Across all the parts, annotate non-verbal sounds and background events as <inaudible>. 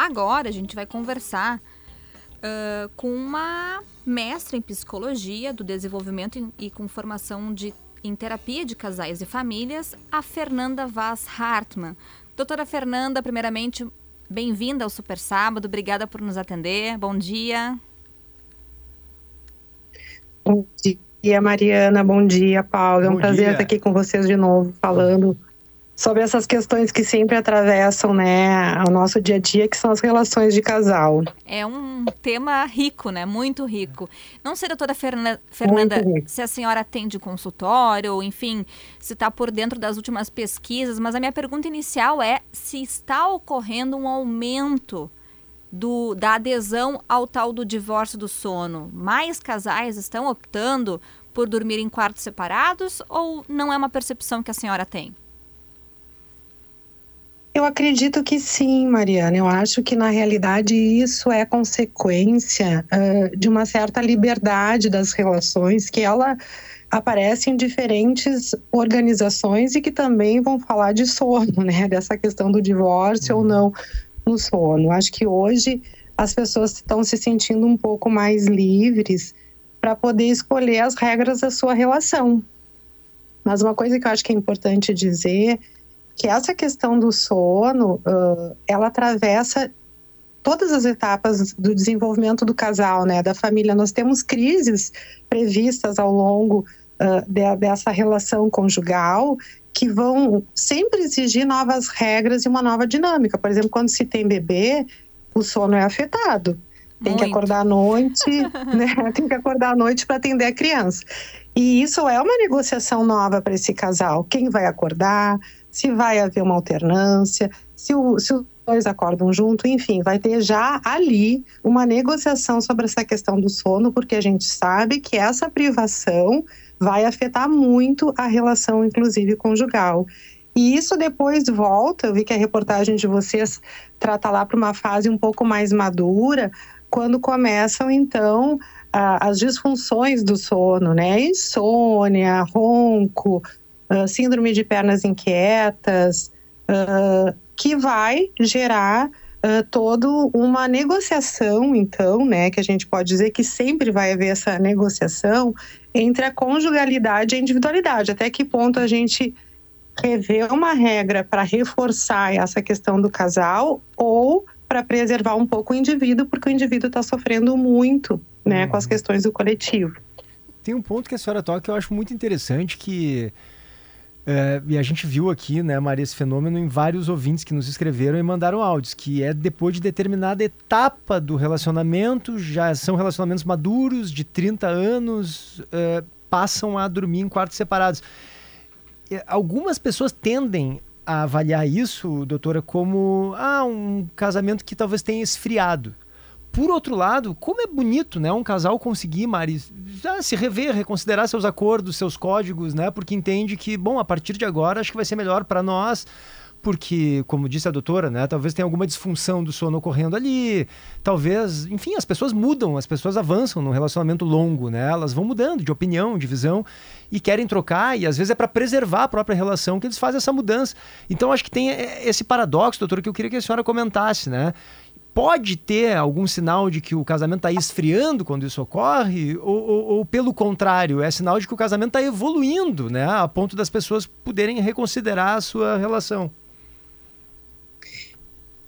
agora a gente vai conversar uh, com uma mestra em psicologia do desenvolvimento e com formação de, em terapia de casais e famílias, a Fernanda Vaz Hartmann. Doutora Fernanda, primeiramente, bem-vinda ao Super Sábado, obrigada por nos atender. Bom dia. Bom dia, Mariana. Bom dia, Paulo. É um Bom prazer dia. estar aqui com vocês de novo, falando sobre essas questões que sempre atravessam, né, o nosso dia a dia, que são as relações de casal. É um tema rico, né, muito rico. Não sei, doutora Fernanda, se a senhora atende consultório, ou enfim, se está por dentro das últimas pesquisas, mas a minha pergunta inicial é se está ocorrendo um aumento do, da adesão ao tal do divórcio do sono. Mais casais estão optando por dormir em quartos separados ou não é uma percepção que a senhora tem? Eu acredito que sim, Mariana. Eu acho que, na realidade, isso é consequência uh, de uma certa liberdade das relações que ela aparece em diferentes organizações e que também vão falar de sono, <laughs> né? Dessa questão do divórcio ou uhum. não no sono. Acho que hoje as pessoas estão se sentindo um pouco mais livres para poder escolher as regras da sua relação. Mas uma coisa que eu acho que é importante dizer que essa questão do sono, uh, ela atravessa todas as etapas do desenvolvimento do casal, né, da família. Nós temos crises previstas ao longo uh, de, dessa relação conjugal que vão sempre exigir novas regras e uma nova dinâmica. Por exemplo, quando se tem bebê, o sono é afetado. Tem Muito. que acordar à noite, <laughs> né? Tem que acordar à noite para atender a criança. E isso é uma negociação nova para esse casal. Quem vai acordar? Se vai haver uma alternância, se, o, se os dois acordam junto, enfim, vai ter já ali uma negociação sobre essa questão do sono, porque a gente sabe que essa privação vai afetar muito a relação, inclusive conjugal. E isso depois volta, eu vi que a reportagem de vocês trata lá para uma fase um pouco mais madura, quando começam então as disfunções do sono, né? Insônia, ronco, ah, síndrome de pernas inquietas, uh, que vai gerar uh, toda uma negociação, então, né, que a gente pode dizer que sempre vai haver essa negociação entre a conjugalidade e a individualidade. Até que ponto a gente rever uma regra para reforçar essa questão do casal ou para preservar um pouco o indivíduo, porque o indivíduo está sofrendo muito, né, com as uhum. questões do coletivo. Tem um ponto que a senhora toca que eu acho muito interessante que é, e a gente viu aqui, né, Maria, esse fenômeno em vários ouvintes que nos escreveram e mandaram áudios, que é depois de determinada etapa do relacionamento, já são relacionamentos maduros, de 30 anos, é, passam a dormir em quartos separados. Algumas pessoas tendem a avaliar isso, doutora, como ah, um casamento que talvez tenha esfriado. Por outro lado, como é bonito, né, um casal conseguir, Mari, já se rever, reconsiderar seus acordos, seus códigos, né, porque entende que, bom, a partir de agora acho que vai ser melhor para nós, porque, como disse a doutora, né, talvez tenha alguma disfunção do sono ocorrendo ali, talvez, enfim, as pessoas mudam, as pessoas avançam num relacionamento longo, né, elas vão mudando de opinião, de visão e querem trocar e às vezes é para preservar a própria relação que eles fazem essa mudança. Então acho que tem esse paradoxo, doutora, que eu queria que a senhora comentasse, né? Pode ter algum sinal de que o casamento está esfriando quando isso ocorre? Ou, ou, ou, pelo contrário, é sinal de que o casamento está evoluindo, né? A ponto das pessoas poderem reconsiderar a sua relação.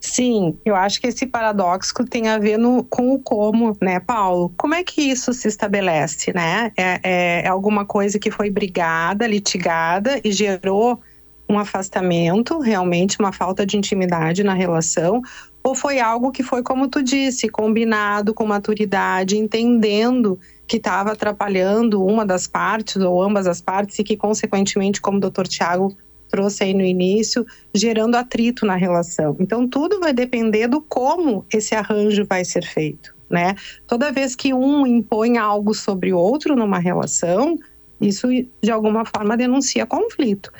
Sim, eu acho que esse paradoxo tem a ver no, com o como, né, Paulo? Como é que isso se estabelece, né? É, é, é alguma coisa que foi brigada, litigada e gerou um afastamento, realmente uma falta de intimidade na relação, ou foi algo que foi, como tu disse, combinado com maturidade, entendendo que estava atrapalhando uma das partes ou ambas as partes e que, consequentemente, como o doutor Tiago trouxe aí no início, gerando atrito na relação. Então, tudo vai depender do como esse arranjo vai ser feito, né? Toda vez que um impõe algo sobre o outro numa relação, isso de alguma forma denuncia conflito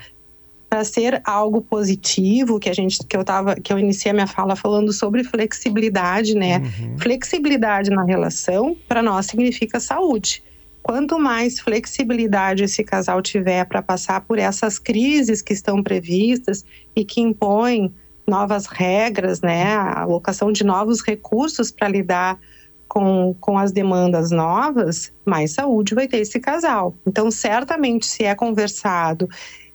para ser algo positivo, que a gente que eu tava, que eu iniciei a minha fala falando sobre flexibilidade, né? Uhum. Flexibilidade na relação para nós significa saúde. Quanto mais flexibilidade esse casal tiver para passar por essas crises que estão previstas e que impõem novas regras, né, a alocação de novos recursos para lidar com, com as demandas novas, mais saúde vai ter esse casal. Então, certamente, se é conversado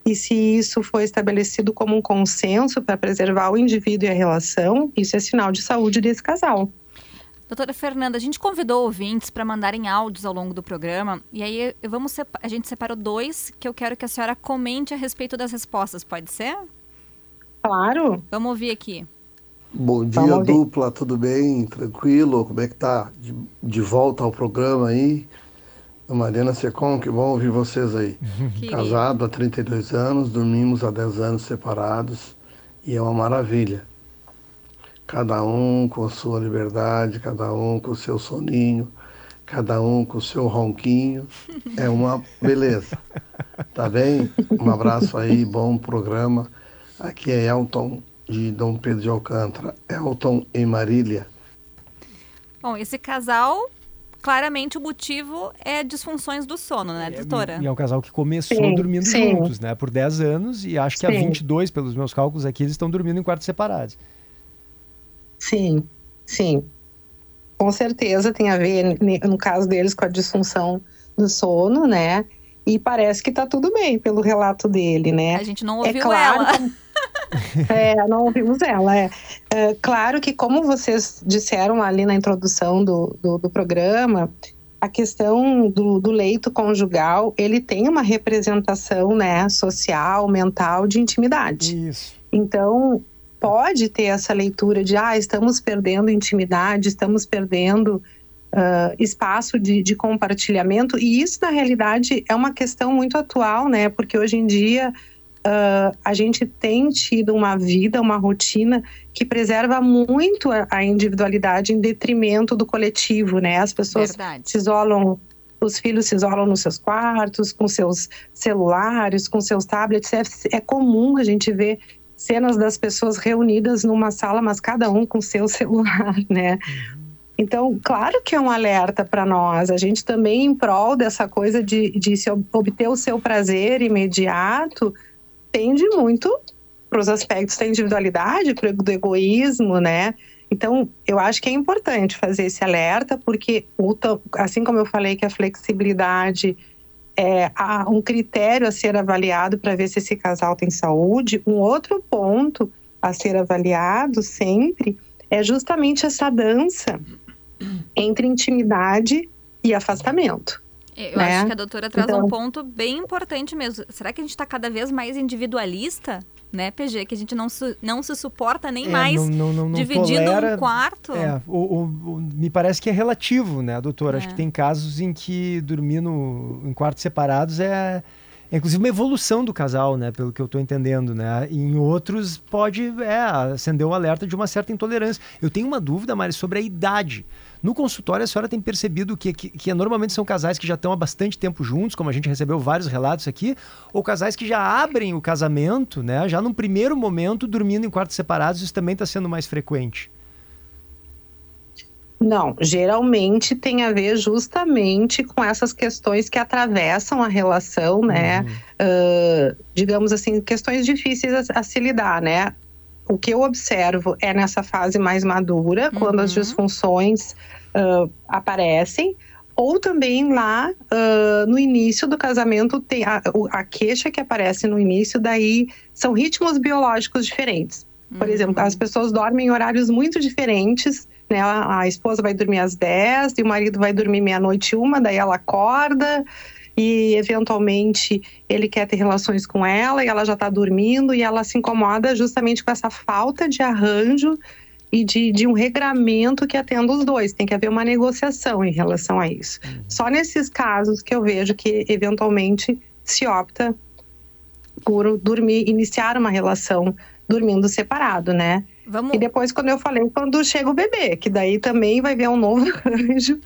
e se isso foi estabelecido como um consenso para preservar o indivíduo e a relação, isso é sinal de saúde desse casal. Doutora Fernanda, a gente convidou ouvintes para mandarem áudios ao longo do programa e aí vamos a gente separou dois que eu quero que a senhora comente a respeito das respostas, pode ser? Claro. Vamos ouvir aqui. Bom dia, dupla, tudo bem? Tranquilo? Como é que tá? De, de volta ao programa aí. Mariana Secom, que bom ouvir vocês aí. <laughs> Casado há 32 anos, dormimos há 10 anos separados e é uma maravilha. Cada um com a sua liberdade, cada um com o seu soninho, cada um com o seu ronquinho. <laughs> É uma beleza. Tá bem? Um abraço aí, bom programa. Aqui é Elton de Dom Pedro de Alcântara, Elton e Marília. Bom, esse casal, claramente o motivo é disfunções do sono, né, é, doutora? E é um casal que começou sim, dormindo sim. juntos, né, por 10 anos, e acho que sim. há 22, pelos meus cálculos aqui, eles estão dormindo em quartos separados. Sim, sim. Com certeza tem a ver, no caso deles, com a disfunção do sono, né? E parece que tá tudo bem pelo relato dele, né? A gente não ouviu é claro ela. É, não ouvimos ela. É. é. claro que, como vocês disseram ali na introdução do, do, do programa, a questão do, do, leito conjugal, ele tem uma representação né, social, mental, de intimidade. Isso. Então, pode ter essa leitura de, ah, estamos perdendo intimidade, estamos perdendo uh, espaço de, de compartilhamento, e isso, na realidade, é uma questão muito atual, né, porque hoje em dia uh, a gente tem tido uma vida, uma rotina que preserva muito a, individualidade em detrimento do coletivo, né? As pessoas Verdade. se isolam os filhos se isolam nos seus quartos, com seus celulares, com seus tablets. É, é, comum a gente ver cenas das pessoas reunidas numa sala, mas cada um com seu <laughs> celular, né? Então, claro que é um alerta para nós. A gente também, em prol dessa coisa de, de se obter o seu prazer imediato, tende muito para os aspectos da individualidade, do egoísmo, né? Então, eu acho que é importante fazer esse alerta, porque, assim como eu falei que a flexibilidade é um critério a ser avaliado para ver se esse casal tem saúde, um outro ponto a ser avaliado sempre é justamente essa dança entre intimidade e afastamento. Eu né? acho que a doutora traz então... um ponto bem importante mesmo. Será que a gente está cada vez mais individualista? Né, PG? Que a gente não, su não se suporta nem é, mais não, não, não, dividindo tolera, um quarto. É, o, o, o, me parece que é relativo, né, doutora? É. Acho que tem casos em que dormir no, em quartos separados é, é inclusive uma evolução do casal, né? Pelo que eu estou entendendo, né? E em outros pode é, acender o alerta de uma certa intolerância. Eu tenho uma dúvida, Mari, sobre a idade. No consultório, a senhora tem percebido que, que, que, normalmente são casais que já estão há bastante tempo juntos, como a gente recebeu vários relatos aqui, ou casais que já abrem o casamento, né? Já num primeiro momento, dormindo em quartos separados, isso também está sendo mais frequente. Não, geralmente tem a ver justamente com essas questões que atravessam a relação, né? Uhum. Uh, digamos assim, questões difíceis a, a, se lidar, né? O que eu observo é nessa fase mais madura, uhum. quando as uhum. disfunções uh, aparecem, ou também lá uh, no início do casamento tem a, a, queixa que aparece no início daí são ritmos biológicos diferentes. Por uhum. exemplo, as pessoas dormem em horários muito diferentes, né? A, a esposa vai dormir às 10 e o marido vai dormir meia-noite uma, daí ela acorda e eventualmente ele quer ter relações com ela e ela já está dormindo e ela se incomoda justamente com essa falta de arranjo e de, de, um regramento que atenda os dois. Tem que haver uma negociação em relação a isso. Uhum. Só nesses casos que eu vejo que eventualmente se opta por dormir, iniciar uma relação dormindo separado, né? Vamos... E depois, quando eu falei, quando chega o bebê, que daí também vai ver um novo <laughs> anjo,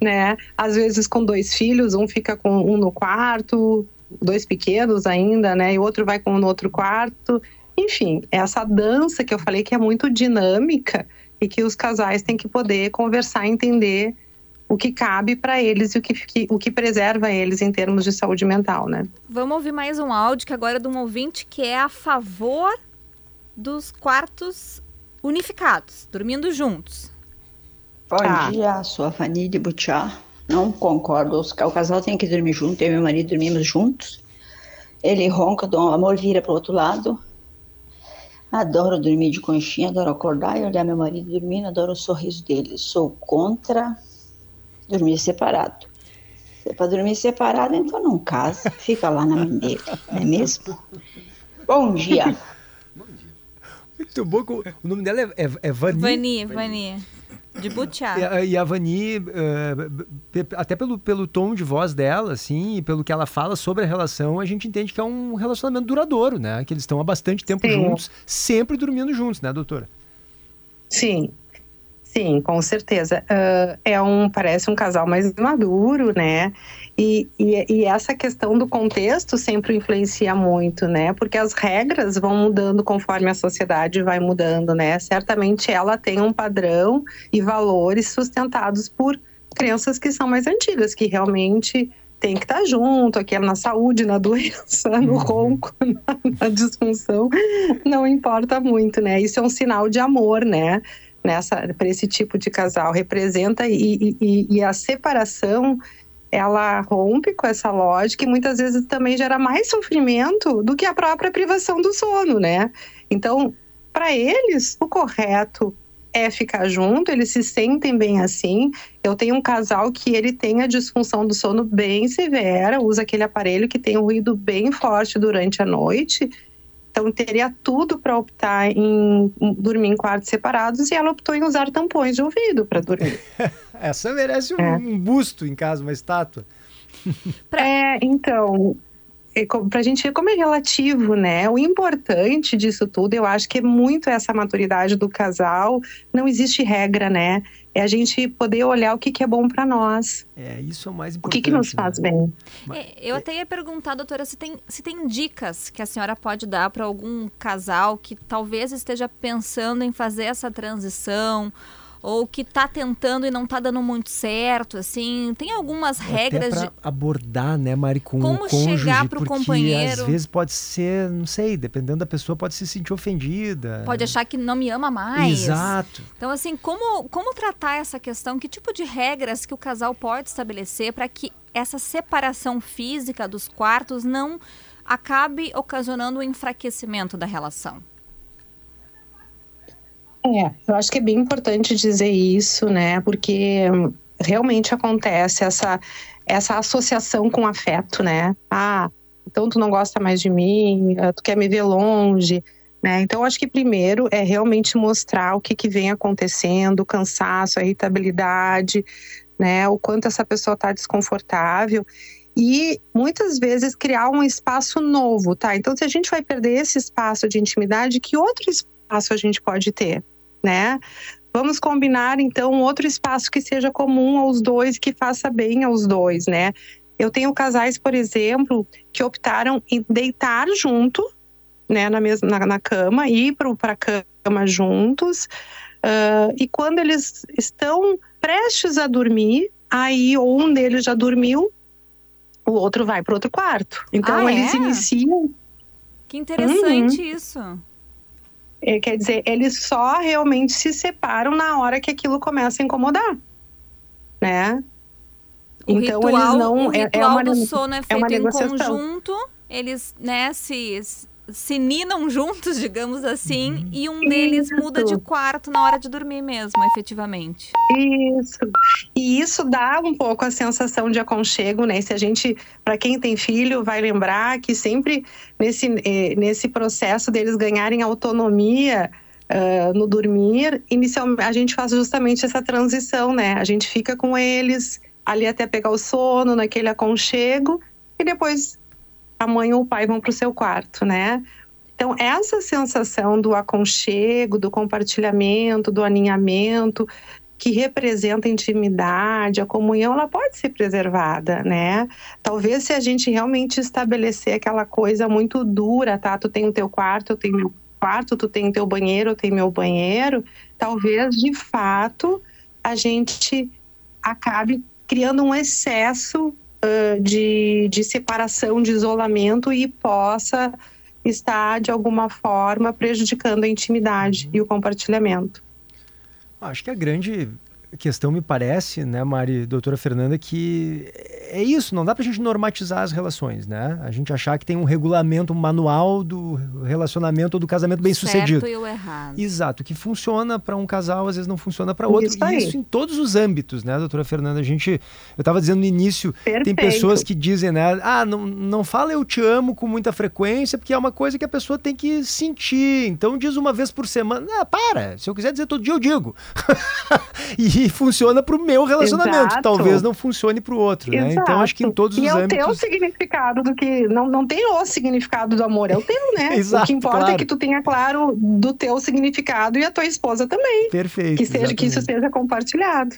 né? Às vezes com dois filhos, um fica com um no quarto, dois pequenos ainda, né? E o outro vai com um no outro quarto. Enfim, essa dança que eu falei que é muito dinâmica e que os casais têm que poder conversar, entender o que cabe para eles e o que, o que preserva eles em termos de saúde mental, né? Vamos ouvir mais um áudio que agora é de um ouvinte que é a favor dos quartos unificados, dormindo juntos. Bom ah. dia, sou a Fanny de Butiá. Não concordo. O casal tem que dormir junto. Eu e meu marido dormimos juntos. Ele ronca, o amor vira para o outro lado. Adoro dormir de conchinha, adoro acordar e olhar meu marido dormindo, adoro o sorriso dele. Sou contra dormir separado. Se é para dormir separado, então não casa, fica lá na mãe dele, não é mesmo? Bom dia. Muito bom. O nome dela é, é, é Vani. Vani, Vani. De Butiá. E, e, a Vani, uh, até pelo, pelo tom de voz dela, assim, e pelo que ela fala sobre a relação, a gente entende que é um relacionamento duradouro, né? Que eles estão há bastante tempo Sim. juntos, sempre dormindo juntos, né, doutora? Sim, Sim, com certeza. Uh, é um, parece um casal mais maduro, né? E, e, e, essa questão do contexto sempre influencia muito, né? Porque as regras vão mudando conforme a sociedade vai mudando, né? Certamente ela tem um padrão e valores sustentados por crenças que são mais antigas, que realmente tem que estar junto, aqui é na saúde, na <laughs> doença, no uhum. ronco, <laughs> na, na disfunção, não importa muito, né? Isso é um sinal de amor, né? Nessa para esse tipo de casal representa e, e, e, a separação ela rompe com essa lógica e muitas vezes também gera mais sofrimento do que a própria privação do sono, né? Então, para eles, o correto é ficar junto, eles se sentem bem assim. Eu tenho um casal que ele tem a disfunção do sono bem severa, usa aquele aparelho que tem um ruído bem forte durante a noite então teria tudo para optar em dormir em quartos separados e ela optou em usar tampões de ouvido para dormir. <laughs> Essa merece um, é. um, busto em casa, uma estátua. é, então, para a gente ver como é relativo, né? O importante disso tudo, eu acho que é muito essa maturidade do casal. Não existe regra, né? É a gente poder olhar o que, que é bom para nós. É, isso é o mais importante. O que, que nos faz né? bem. É, eu até ia perguntar, doutora, se tem, se tem dicas que a senhora pode dar para algum casal que talvez esteja pensando em fazer essa transição ou que está tentando e não está dando muito certo, assim, tem algumas Até regras de abordar, né, Mari, com como o cônjuge, chegar para o companheiro. às vezes pode ser, não sei, dependendo da pessoa, pode se sentir ofendida. Pode achar que não me ama mais. Exato. Então, assim, como como tratar essa questão? Que tipo de regras que o casal pode estabelecer para que essa separação física dos quartos não acabe ocasionando o enfraquecimento da relação? É, eu acho que é bem importante dizer isso, né? Porque realmente acontece essa, essa associação com afeto, né? Ah, então tu não gosta mais de mim, ah, tu quer me ver longe, né? Então, acho que primeiro é realmente mostrar o que, que vem acontecendo, o cansaço, a irritabilidade, né? O quanto essa pessoa está desconfortável e muitas vezes criar um espaço novo, tá? Então, se a gente vai perder esse espaço de intimidade, que outro espaço a gente pode ter? né? Vamos combinar então outro espaço que seja comum aos dois, que faça bem aos dois, né? Eu tenho casais, por exemplo, que optaram em deitar junto, né, na mesma na, na cama, ir para a cama juntos. Uh, e quando eles estão prestes a dormir, aí ou um deles já dormiu, o outro vai para outro quarto. Então ah, eles é? iniciam. Que interessante uhum. isso. É, quer dizer, eles só realmente se separam na hora que aquilo começa a incomodar, né? O então ritual, eles não o ritual é, é uma, do sono é, é feito é em conjunto, eles né, se se ninam juntos, digamos assim, uhum. e um deles isso. muda de quarto na hora de dormir mesmo, efetivamente. Isso. E isso dá um pouco a sensação de aconchego, né? Se a gente, para quem tem filho, vai lembrar que sempre nesse, eh, nesse processo deles ganharem autonomia, Uh, no dormir, inicialmente a gente faz justamente essa transição, né? A gente fica com eles ali até pegar o sono, naquele aconchego, e depois a mãe ou o pai vão para o seu quarto, né? Então, essa sensação do aconchego, do compartilhamento, do aninhamento, que representa a intimidade, a comunhão, ela pode ser preservada, né? Talvez se a gente realmente estabelecer aquela coisa muito dura, tá? Tu tem o teu quarto, eu tenho meu quarto, tu tem o teu banheiro, eu tenho meu banheiro, talvez de fato a gente acabe criando um excesso uh, de, de separação, de isolamento e possa está, de alguma forma, prejudicando a intimidade e o compartilhamento. Acho que a grande questão me parece, né, Mari, doutora Fernanda, que é isso, não dá pra gente normatizar as relações, né? A gente achar que tem um regulamento, um manual do relacionamento ou do casamento bem certo sucedido. Certo e o errado. Exato, que funciona para um casal, às vezes não funciona para outro. Isso e isso em todos os âmbitos, né, doutora Fernanda? A gente, eu estava dizendo no início, Perfeito. tem pessoas que dizem, né, ah, não, não fala eu te amo com muita frequência, porque é uma coisa que a pessoa tem que sentir. Então diz uma vez por semana. Ah, para, se eu quiser dizer todo dia, eu digo. <laughs> e funciona para o meu relacionamento, Exato. talvez não funcione para o outro, né? Então acho que em todos e os é âmbitos. E é o teu significado do que. Não, não tem o significado do amor, é o teu, né? Exato, <laughs> o que importa claro. é que tu tenha claro do teu significado e a tua esposa também. Perfeito. Que, seja, que isso seja compartilhado.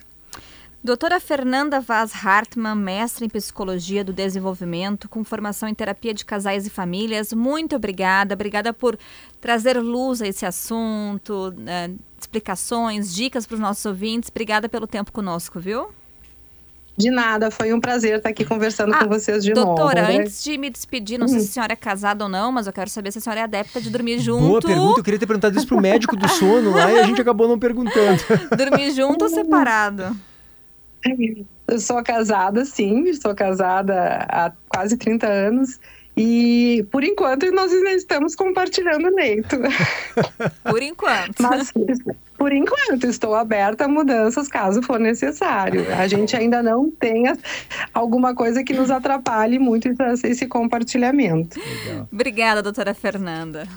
Doutora Fernanda Vaz Hartmann, mestre em Psicologia do Desenvolvimento, com formação em Terapia de Casais e Famílias, muito obrigada. Obrigada por trazer luz a esse assunto, né, explicações, dicas para os nossos ouvintes. Obrigada pelo tempo conosco, viu? De nada, foi um prazer estar aqui conversando ah, com vocês de doutora, novo. Doutora, antes de me despedir, não sei se a senhora é casada ou não, mas eu quero saber se a senhora é adepta de dormir junto. Boa pergunta, eu queria ter perguntado isso pro médico do sono lá e a gente acabou não perguntando. <laughs> dormir junto ou separado? Eu sou casada, sim, sou casada há quase 30 anos. E por enquanto nós ainda estamos compartilhando o leito. <laughs> Por enquanto. Mas por enquanto estou aberta a mudanças caso for necessário. A gente ainda não tem alguma coisa que nos atrapalhe muito esse compartilhamento. Legal. Obrigada, doutora Fernanda.